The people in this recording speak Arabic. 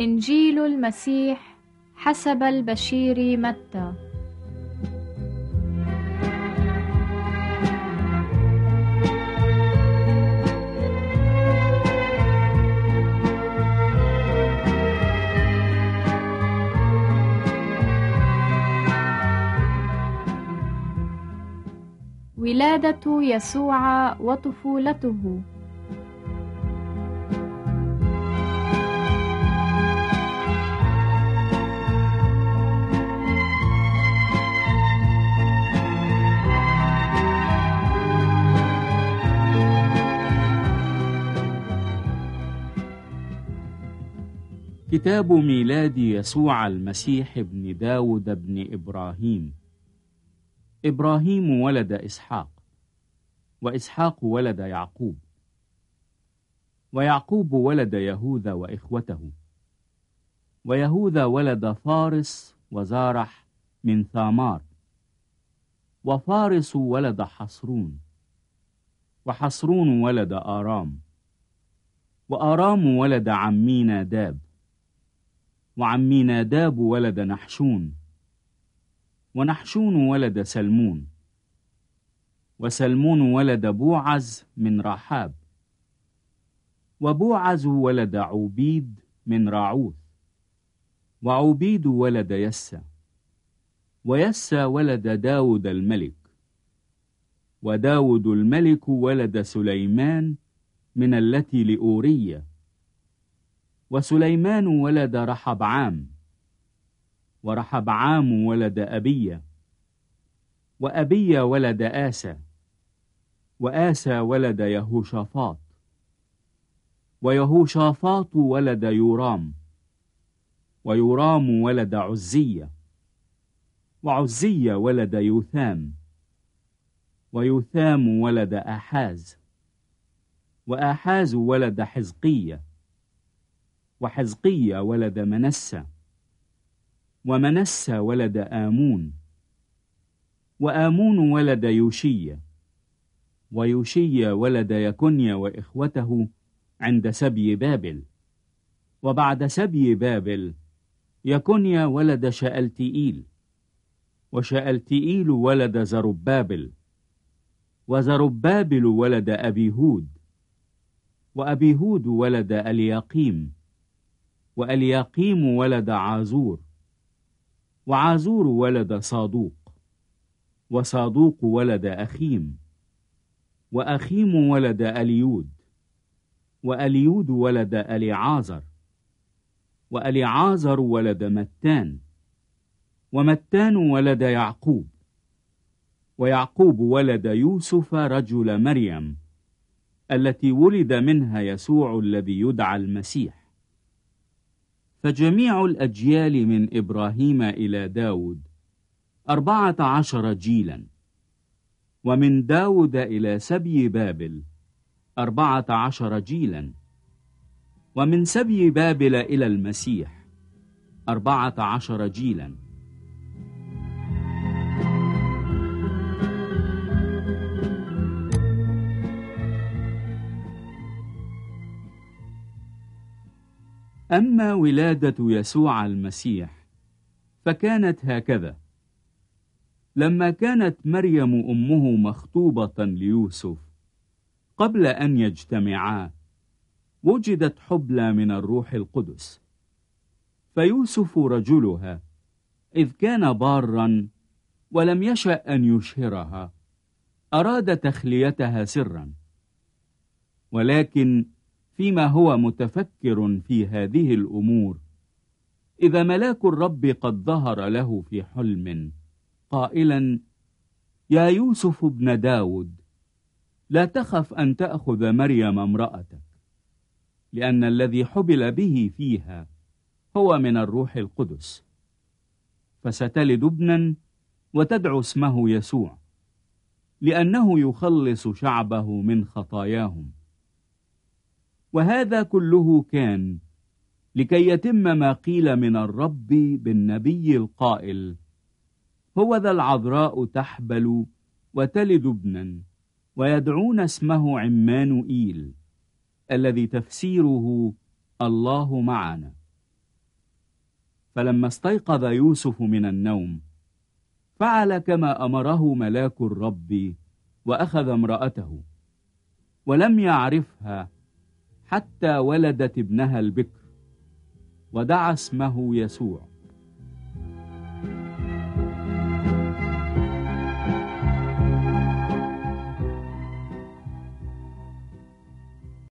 إنجيل المسيح حسب البشير متى. ولادة يسوع وطفولته. كتاب ميلاد يسوع المسيح بن داود بن إبراهيم. إبراهيم ولد إسحاق وإسحاق ولد يعقوب ويعقوب ولد يهوذا وإخوته ويهوذا ولد فارس وزارح من ثامار وفارس ولد حصرون وحصرون ولد آرام وآرام ولد عمي ناداب وعمي ناداب ولد نحشون ونحشون ولد سلمون وسلمون ولد بوعز من رحاب وبوعز ولد عوبيد من راعوث وعوبيد ولد يسى ويسى ولد داود الملك وداود الملك ولد سليمان من التي لأورية وسليمان ولد رحبعام ورحبعام ولد أبية وأبية ولد آسى وآسى ولد يهوشافاط ويهوشافاط ولد يورام ويورام ولد عزية وعزية ولد يوثام ويوثام ولد آحاز وآحاز ولد حزقية. وحزقية ولد منسى ومنسى ولد آمون وآمون ولد يوشية ويوشية ولد يكنيا وإخوته عند سبي بابل وبعد سبي بابل يكنيا ولد شألتئيل وشألتئيل ولد زربابل وزربابل ولد أبيهود وأبيهود ولد ألياقيم وألياقيم ولد عازور وعازور ولد صادوق وصادوق ولد أخيم وأخيم ولد أليود وأليود ولد أليعازر وأليعازر ولد متان ومتان ولد يعقوب ويعقوب ولد يوسف رجل مريم التي ولد منها يسوع الذي يدعى المسيح. فجميع الأجيال من إبراهيم إلى داود أربعة عشر جيلا. ومن داود إلى سبي بابل أربعة عشر جيلا. ومن سبي بابل إلى المسيح أربعة عشر جيلا. أما ولادة يسوع المسيح فكانت هكذا. لما كانت مريم أمه مخطوبة ليوسف قبل أن يجتمعا وجدت حبلى من الروح القدس. فيوسف رجلها إذ كان بارا ولم يشأ أن يشهرها أراد تخليتها سرا. ولكن فيما هو متفكر في هذه الأمور. إذا ملاك الرب قد ظهر له في حلم قائلا يا يوسف ابن داود لا تخف أن تأخذ مريم امرأتك لأن الذي حبل به فيها هو من الروح القدس. فستلد ابنا وتدعو اسمه يسوع لأنه يخلص شعبه من خطاياهم. وهذا كله كان لكي يتم ما قيل من الرب بالنبي القائل. هو ذا العذراء تحبل وتلد ابنا ويدعون اسمه عمانوئيل الذي تفسيره الله معنا. فلما استيقظ يوسف من النوم فعل كما أمره ملاك الرب وأخذ امرأته ولم يعرفها حتى ولدت ابنها البكر ودعا اسمه يسوع.